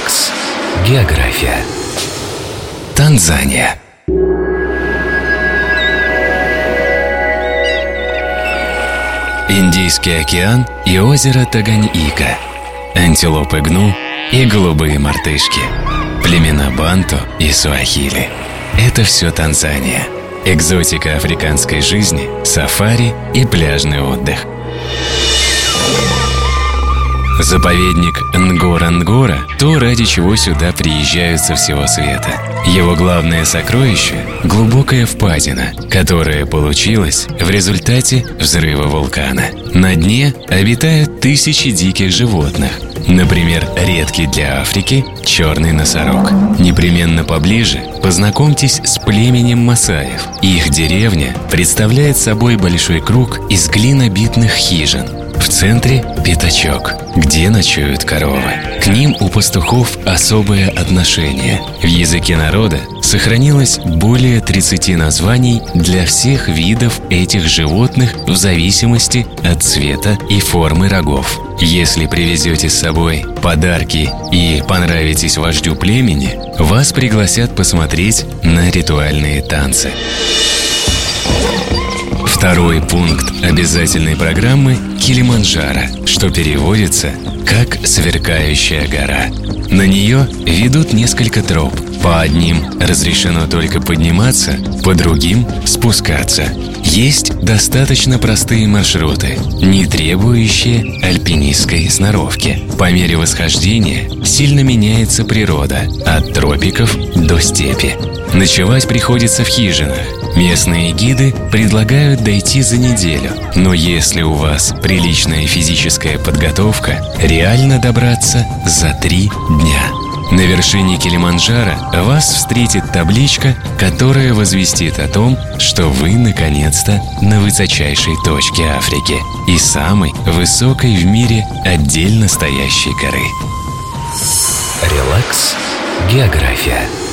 Релакс. География. Танзания. Индийский океан и озеро Таганьика. Антилопы гну и голубые мартышки. Племена Банту и Суахили. Это все Танзания. Экзотика африканской жизни, сафари и пляжный отдых – Заповедник Нгора-Нгора – то, ради чего сюда приезжают со всего света. Его главное сокровище – глубокая впадина, которая получилась в результате взрыва вулкана. На дне обитают тысячи диких животных, Например, редкий для Африки черный носорог. Непременно поближе познакомьтесь с племенем масаев. Их деревня представляет собой большой круг из глинобитных хижин, центре – пятачок, где ночуют коровы. К ним у пастухов особое отношение. В языке народа сохранилось более 30 названий для всех видов этих животных в зависимости от цвета и формы рогов. Если привезете с собой подарки и понравитесь вождю племени, вас пригласят посмотреть на ритуальные танцы. Второй пункт обязательной программы – Килиманджаро, что переводится как «сверкающая гора». На нее ведут несколько троп. По одним разрешено только подниматься, по другим – спускаться. Есть достаточно простые маршруты, не требующие альпинистской сноровки. По мере восхождения сильно меняется природа, от тропиков до степи. Ночевать приходится в хижинах. Местные гиды предлагают дойти за неделю, но если у вас приличная физическая подготовка, реально добраться за три дня. На вершине Килиманджаро вас встретит табличка, которая возвестит о том, что вы наконец-то на высочайшей точке Африки и самой высокой в мире отдельно стоящей горы. Релакс. География.